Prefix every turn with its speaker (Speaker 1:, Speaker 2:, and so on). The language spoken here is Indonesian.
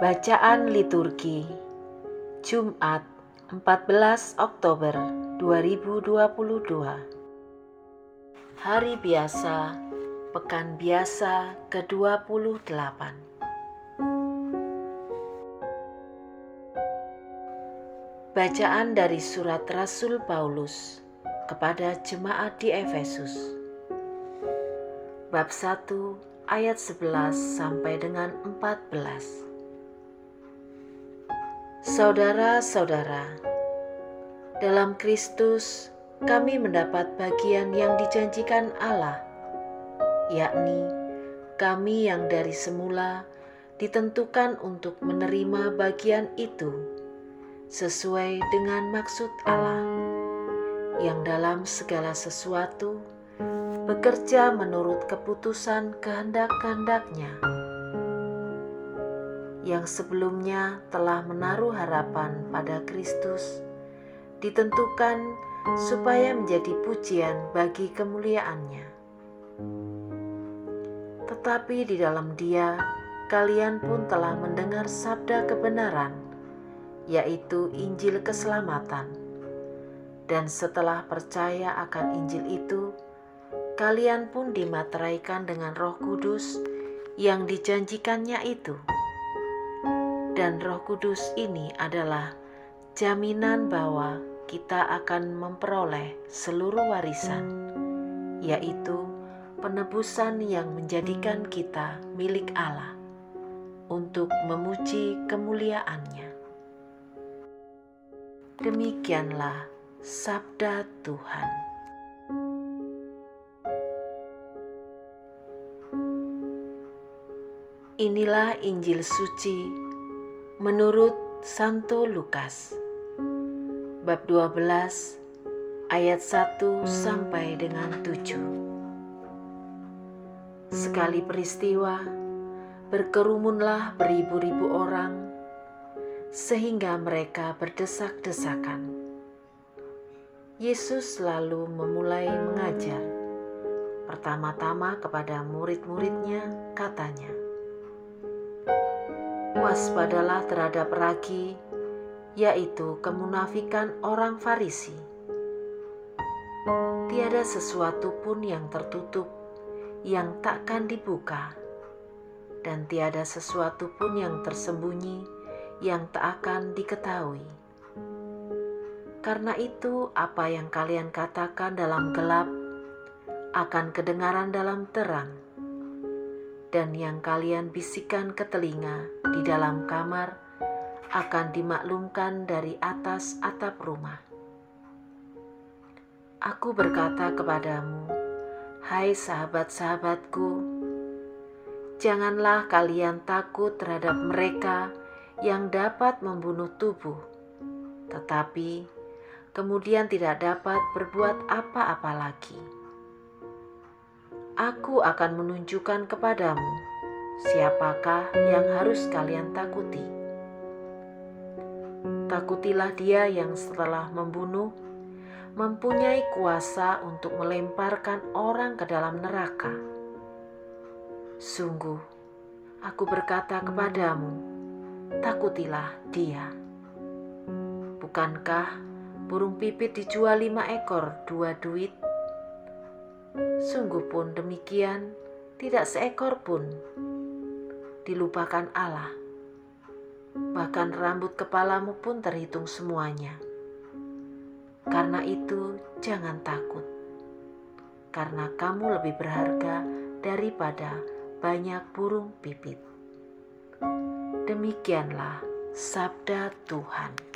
Speaker 1: Bacaan liturgi Jumat 14 Oktober 2022 Hari biasa Pekan biasa ke-28 Bacaan dari surat Rasul Paulus kepada jemaat di Efesus. Bab 1 ayat 11 sampai dengan 14 Saudara-saudara, dalam Kristus kami mendapat bagian yang dijanjikan Allah, yakni kami yang dari semula ditentukan untuk menerima bagian itu sesuai dengan maksud Allah yang dalam segala sesuatu bekerja menurut keputusan kehendak-kehendaknya yang sebelumnya telah menaruh harapan pada Kristus ditentukan supaya menjadi pujian bagi kemuliaannya. Tetapi di dalam dia, kalian pun telah mendengar sabda kebenaran, yaitu Injil keselamatan. Dan setelah percaya akan Injil itu, kalian pun dimateraikan dengan roh kudus yang dijanjikannya itu dan Roh Kudus ini adalah jaminan bahwa kita akan memperoleh seluruh warisan, yaitu penebusan yang menjadikan kita milik Allah untuk memuji kemuliaannya. Demikianlah sabda Tuhan. Inilah Injil suci menurut Santo Lukas bab 12 ayat 1 sampai dengan 7 Sekali peristiwa berkerumunlah beribu-ribu orang sehingga mereka berdesak-desakan. Yesus lalu memulai mengajar pertama-tama kepada murid-muridnya katanya waspadalah terhadap ragi, yaitu kemunafikan orang Farisi. Tiada sesuatu pun yang tertutup yang takkan dibuka, dan tiada sesuatu pun yang tersembunyi yang tak akan diketahui. Karena itu, apa yang kalian katakan dalam gelap akan kedengaran dalam terang dan yang kalian bisikan ke telinga di dalam kamar akan dimaklumkan dari atas atap rumah. Aku berkata kepadamu, hai sahabat-sahabatku, janganlah kalian takut terhadap mereka yang dapat membunuh tubuh, tetapi kemudian tidak dapat berbuat apa-apa lagi aku akan menunjukkan kepadamu siapakah yang harus kalian takuti. Takutilah dia yang setelah membunuh mempunyai kuasa untuk melemparkan orang ke dalam neraka. Sungguh, aku berkata kepadamu, takutilah dia. Bukankah burung pipit dijual lima ekor dua duit Sungguh pun demikian, tidak seekor pun dilupakan Allah. Bahkan rambut kepalamu pun terhitung semuanya. Karena itu, jangan takut, karena kamu lebih berharga daripada banyak burung pipit. Demikianlah sabda Tuhan.